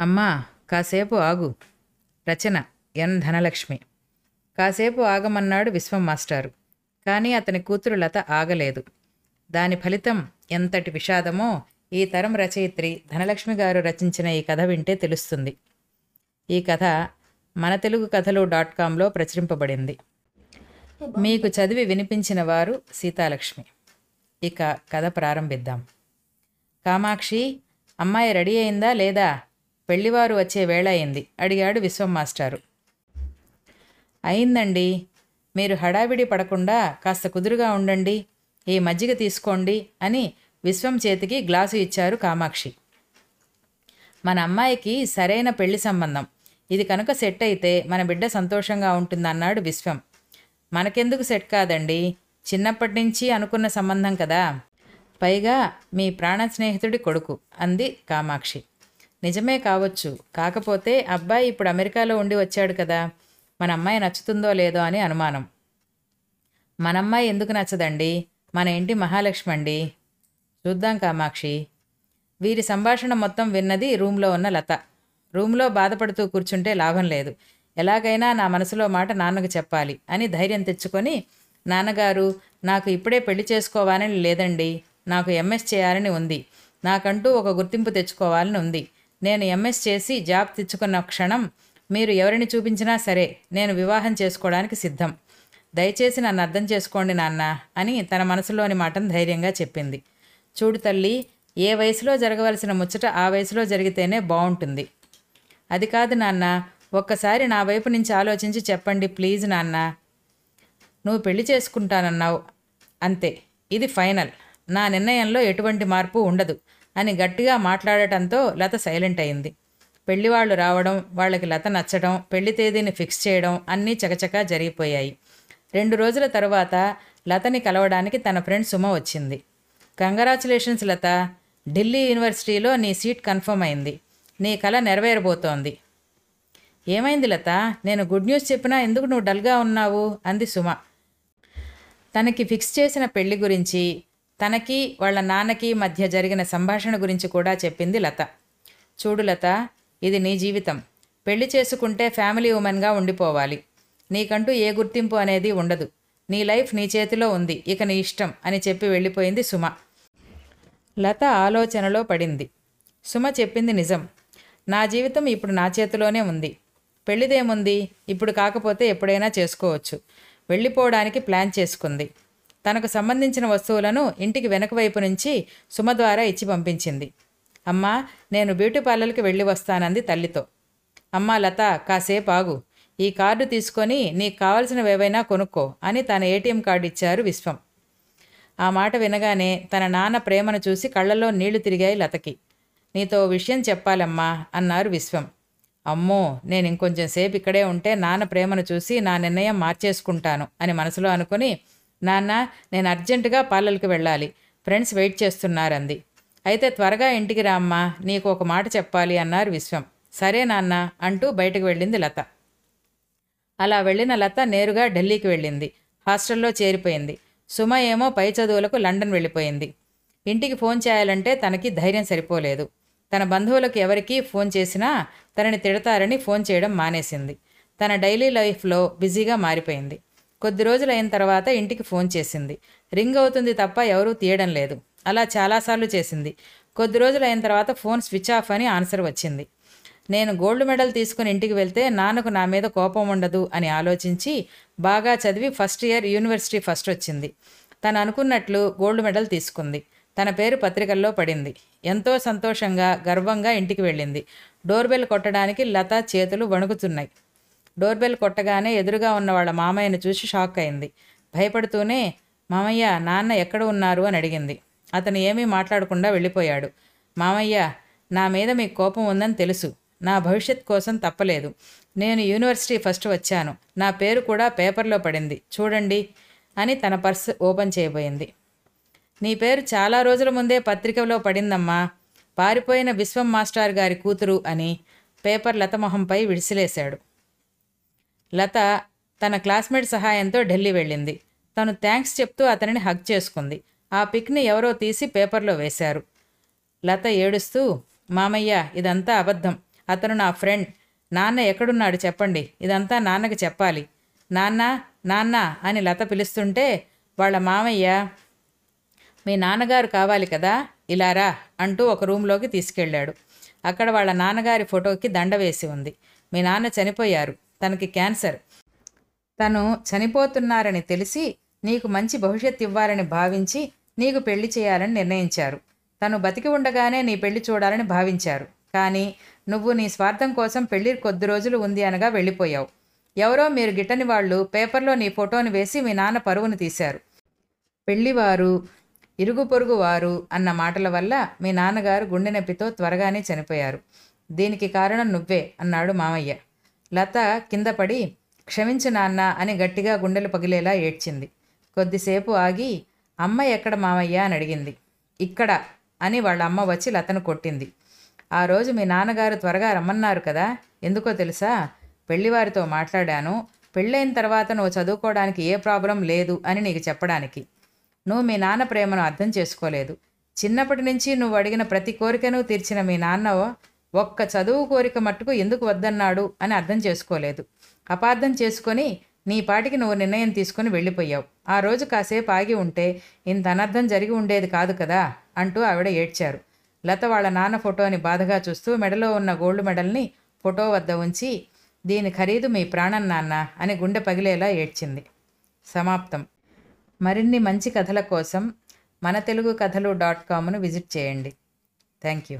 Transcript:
అమ్మా కాసేపు ఆగు. రచన ఎన్. ధనలక్ష్మి. కాసేపు ఆగమన్నాడు విశ్వం మాస్టారు. కానీ అతని కూతురు లత ఆగలేదు. దాని ఫలితం ఎంతటి విషాదమో ఈ తరం రచయిత్రి ధనలక్ష్మి గారు రచించిన ఈ కథ వింటే తెలుస్తుంది. ఈ కథ మన తెలుగు కథలు డాట్ కాంలో ప్రచురింపబడింది. మీకు చదివి వినిపించిన వారు సీతాలక్ష్మి. ఇక కథ ప్రారంభిద్దాం. కామాక్షి అమ్మాయి రెడీ అయిందా లేదా? పెళ్ళివారు వచ్చే వేళ అయింది. అడిగాడు విశ్వం మాస్టారు. అయిందండి. మీరు హడావిడి పడకుండా కాస్త కుదురుగా ఉండండి. ఈ మజ్జిగ తీసుకోండి అని విశ్వం చేతికి గ్లాసు ఇచ్చారు కామాక్షి. మన అమ్మాయికి సరైన పెళ్ళి సంబంధం. ఇది కనుక సెట్ అయితే మన బిడ్డ సంతోషంగా ఉంటుందన్నాడు విశ్వం. మనకెందుకు సెట్ కాదండి? చిన్నప్పటి నుంచి అనుకున్న సంబంధం కదా. పైగా మీ ప్రాణ స్నేహితుడి కొడుకు అంది కామాక్షి. నిజమే కావచ్చు. కాకపోతే అబ్బాయి ఇప్పుడు అమెరికాలో ఉండి వచ్చాడు కదా మన అమ్మాయి నచ్చుతుందో లేదో అని అనుమానం. మన అమ్మాయి ఎందుకు నచ్చదండి? మన ఇంటి మహాలక్ష్మి అండి చూద్దాం కామాక్షి. వీరి సంభాషణ మొత్తం విన్నది రూమ్లో ఉన్న లత. రూమ్లో బాధపడుతూ కూర్చుంటే లాభం లేదు. ఎలాగైనా నా మనసులో మాట నాన్నకు చెప్పాలి అని ధైర్యం తెచ్చుకొని నాన్నగారు నాకు ఇప్పుడే పెళ్ళి చేసుకోవాలని లేదండి. నాకు ఎంఎస్ చేయాలని ఉంది. నాకంటూ ఒక గుర్తింపు తెచ్చుకోవాలని ఉంది. నేను ఎంఎస్ చేసి జాబ్ తెచ్చుకున్న క్షణం మీరు ఎవరిని చూపించినా సరే నేను వివాహం చేసుకోవడానికి సిద్ధం. దయచేసి నన్ను అర్థం చేసుకోండి నాన్న అని తన మనసులోని మాటను ధైర్యంగా చెప్పింది. చూడు తల్లి ఏ వయసులో జరగవలసిన ముచ్చట ఆ వయసులో జరిగితేనే బాగుంటుంది అది కాదు నాన్న ఒక్కసారి నా వైపు నుంచి ఆలోచించి చెప్పండి ప్లీజ్ నాన్న. నువ్వు పెళ్ళి చేసుకుంటానన్నావు. అంతే ఇది ఫైనల్. నా నిర్ణయంలో ఎటువంటి మార్పు ఉండదు. అని గట్టిగా మాట్లాడటంతో లత సైలెంట్ అయింది. పెళ్ళివాళ్ళు రావడం వాళ్ళకి లత నచ్చడం పెళ్ళి తేదీని ఫిక్స్ చేయడం అన్నీ చకచకా జరిగిపోయాయి. రెండు రోజుల తర్వాత లతని కలవడానికి తన ఫ్రెండ్ సుమ వచ్చింది. కంగ్రాచులేషన్స్ లత. ఢిల్లీ యూనివర్సిటీలో నీ సీట్ కన్ఫర్మ్ అయింది. నీ కళ నెరవేరబోతోంది. ఏమైంది లత? నేను గుడ్ న్యూస్ చెప్పినా ఎందుకు నువ్వు డల్గా ఉన్నావు? అంది సుమ. తనకి ఫిక్స్ చేసిన పెళ్ళి గురించి తనకి వాళ్ళ నాన్నకి మధ్య జరిగిన సంభాషణ గురించి కూడా చెప్పింది లత. చూడు లత ఇది నీ జీవితం. పెళ్ళి చేసుకుంటే ఫ్యామిలీ ఉమెన్గా ఉండిపోవాలి. నీకంటూ ఏ గుర్తింపు అనేది ఉండదు. నీ లైఫ్ నీ చేతిలో ఉంది ఇక నీ ఇష్టం అని చెప్పి వెళ్ళిపోయింది సుమ. లత ఆలోచనలో పడింది. సుమ చెప్పింది నిజం. నా జీవితం ఇప్పుడు నా చేతిలోనే ఉంది. పెళ్ళిదేముంది ఇప్పుడు కాకపోతే ఎప్పుడైనా చేసుకోవచ్చు. వెళ్ళిపోవడానికి ప్లాన్ చేసుకుంది. తనకు సంబంధించిన వస్తువులను ఇంటికి వెనక వైపు నుంచి సుమ ద్వారా ఇచ్చి పంపించింది. అమ్మా నేను బ్యూటీ పార్లర్కి వెళ్ళి వస్తానంది తల్లితో. అమ్మా లత కాసేపు ఆగు. ఈ కార్డు తీసుకొని నీకు కావలసినవేవైనా కొనుక్కో అని తన ఏటీఎం కార్డు ఇచ్చారు విశ్వం. ఆ మాట వినగానే తన నాన్న ప్రేమను చూసి కళ్ళల్లో నీళ్ళు తిరిగాయి లతకి. నీతో విషయం చెప్పాలమ్మా అన్నారు విశ్వం. అమ్మో నేను ఇంకొంచెం సేపు ఇక్కడే ఉంటే నాన్న ప్రేమను చూసి నా నిర్ణయం మార్చేసుకుంటాను అని మనసులో అనుకుని నాన్న నేను అర్జెంటుగా పార్లర్కి వెళ్ళాలి. ఫ్రెండ్స్ వెయిట్ చేస్తున్నారంది. అయితే త్వరగా ఇంటికి రామ్మా నీకు ఒక మాట చెప్పాలి అన్నారు విశ్వం. సరే నాన్న అంటూ బయటకు వెళ్ళింది లత. అలా వెళ్ళిన లత నేరుగా ఢిల్లీకి వెళ్ళింది. హాస్టల్లో చేరిపోయింది. సుమ ఏమో పై చదువులకు లండన్ వెళ్ళిపోయింది. ఇంటికి ఫోన్ చేయాలంటే తనకి ధైర్యం సరిపోలేదు. తన బంధువులకు ఎవరికీ ఫోన్ చేసినా తనని తిడతారని ఫోన్ చేయడం మానేసింది. తన డైలీ లైఫ్లో బిజీగా మారిపోయింది. కొద్ది రోజులు అయిన తర్వాత ఇంటికి ఫోన్ చేసింది. రింగ్ అవుతుంది తప్ప ఎవరూ తీయడం లేదు. అలా చాలాసార్లు చేసింది. కొద్ది రోజులు అయిన తర్వాత ఫోన్ స్విచ్ ఆఫ్ అని ఆన్సర్ వచ్చింది. నేను గోల్డ్ మెడల్ తీసుకుని ఇంటికి వెళ్తే నాన్నకు నా మీద కోపం ఉండదు అని ఆలోచించి బాగా చదివి ఫస్ట్ ఇయర్ యూనివర్సిటీ ఫస్ట్ వచ్చింది. తను అనుకున్నట్లు గోల్డ్ మెడల్ తీసుకుంది. తన పేరు పత్రికల్లో పడింది. ఎంతో సంతోషంగా గర్వంగా ఇంటికి వెళ్ళింది. డోర్ బెల్ కొట్టడానికి లత చేతులు వణుకుతున్నాయి. డోర్ బెల్ కొట్టగానే ఎదురుగా ఉన్న వాళ్ళ మామయ్యను చూసి షాక్ అయింది. భయపడుతూనే మామయ్య నాన్న ఎక్కడ ఉన్నారు? అని అడిగింది. అతను ఏమీ మాట్లాడకుండా వెళ్ళిపోయాడు. మామయ్య నా మీద మీకు కోపం ఉందని తెలుసు. నా భవిష్యత్ కోసం తప్పలేదు. నేను యూనివర్సిటీ ఫస్ట్ వచ్చాను. నా పేరు కూడా పేపర్లో పడింది. చూడండి అని తన పర్స్ ఓపెన్ చేయబోయింది. నీ పేరు చాలా రోజుల ముందే పత్రికలో పడిందమ్మా. పారిపోయిన విశ్వం మాస్టర్ గారి కూతురు అని పేపర్ లతమొహంపై విడిసిలేశాడు. లత తన క్లాస్మేట్ సహాయంతో ఢిల్లీ వెళ్ళింది. తను థ్యాంక్స్ చెప్తూ అతనిని హగ్ చేసుకుంది. ఆ పిక్ని ఎవరో తీసి పేపర్లో వేశారు. లత ఏడుస్తూ మామయ్య ఇదంతా అబద్ధం. అతను నా ఫ్రెండ్. నాన్న ఎక్కడున్నాడు చెప్పండి. ఇదంతా నాన్నకి చెప్పాలి. నాన్న నాన్న అని లత పిలుస్తుంటే వాళ్ళ మామయ్య మీ నాన్నగారు కావాలి కదా. ఇలారా అంటూ ఒక రూమ్లోకి తీసుకెళ్ళాడు. అక్కడ వాళ్ళ నాన్నగారి ఫోటోకి దండ వేసి ఉంది. మీ నాన్న చనిపోయారు. తనకి క్యాన్సర్. తను చనిపోతున్నారని తెలిసి నీకు మంచి భవిష్యత్తు ఇవ్వాలని భావించి నీకు పెళ్ళి చేయాలని నిర్ణయించారు. తను బతికి ఉండగానే నీ పెళ్ళి చూడాలని భావించారు. కానీ నువ్వు నీ స్వార్థం కోసం పెళ్ళి కొద్ది రోజులు ఉంది అనగా వెళ్ళిపోయావు. ఎవరో మీరు గిట్టని వాళ్ళు పేపర్లో నీ ఫోటోని వేసి మీ నాన్న పరువును తీశారు. పెళ్ళివారు ఇరుగు పొరుగు వారు అన్న మాటల వల్ల మీ నాన్నగారు గుండె నొప్పితో త్వరగానే చనిపోయారు. దీనికి కారణం నువ్వే అన్నాడు మామయ్య. లత కింద పడి క్షమించు నాన్న అని గట్టిగా గుండెలు పగిలేలా ఏడ్చింది. కొద్దిసేపు ఆగి అమ్మ ఎక్కడ మామయ్య అని అడిగింది. ఇక్కడ అని వాళ్ళ అమ్మ వచ్చి లతను కొట్టింది. ఆ రోజు మీ నాన్నగారు త్వరగా రమ్మన్నారు కదా ఎందుకో తెలుసా? పెళ్ళివారితో మాట్లాడాను. పెళ్ళైన తర్వాత నువ్వు చదువుకోవడానికి ఏ ప్రాబ్లం లేదు అని నీకు చెప్పడానికి. నువ్వు మీ నాన్న ప్రేమను అర్థం చేసుకోలేదు. చిన్నప్పటి నుంచి నువ్వు అడిగిన ప్రతి కోరికను తీర్చిన మీ నాన్న ఒక్క చదువు కోరిక మట్టుకు ఎందుకు వద్దన్నాడు అని అర్థం చేసుకోలేదు. అపార్థం చేసుకొని నీ పాటికి నువ్వు నిర్ణయం తీసుకొని వెళ్ళిపోయావు. ఆ రోజు కాసేపు ఆగి ఉంటే ఇంత అనర్థం జరిగి ఉండేది కాదు కదా అంటూ ఆవిడ ఏడ్చారు. లత వాళ్ళ నాన్న ఫోటోని బాధగా చూస్తూ మెడలో ఉన్న గోల్డ్ మెడల్ని ఫోటో వద్ద ఉంచి దీని ఖరీదు మీ ప్రాణం నాన్న అని గుండె పగిలేలా ఏడ్చింది. సమాప్తం. మరిన్ని మంచి కథల కోసం మన తెలుగు కథలు డాట్ కామ్ను విజిట్ చేయండి. Thank you.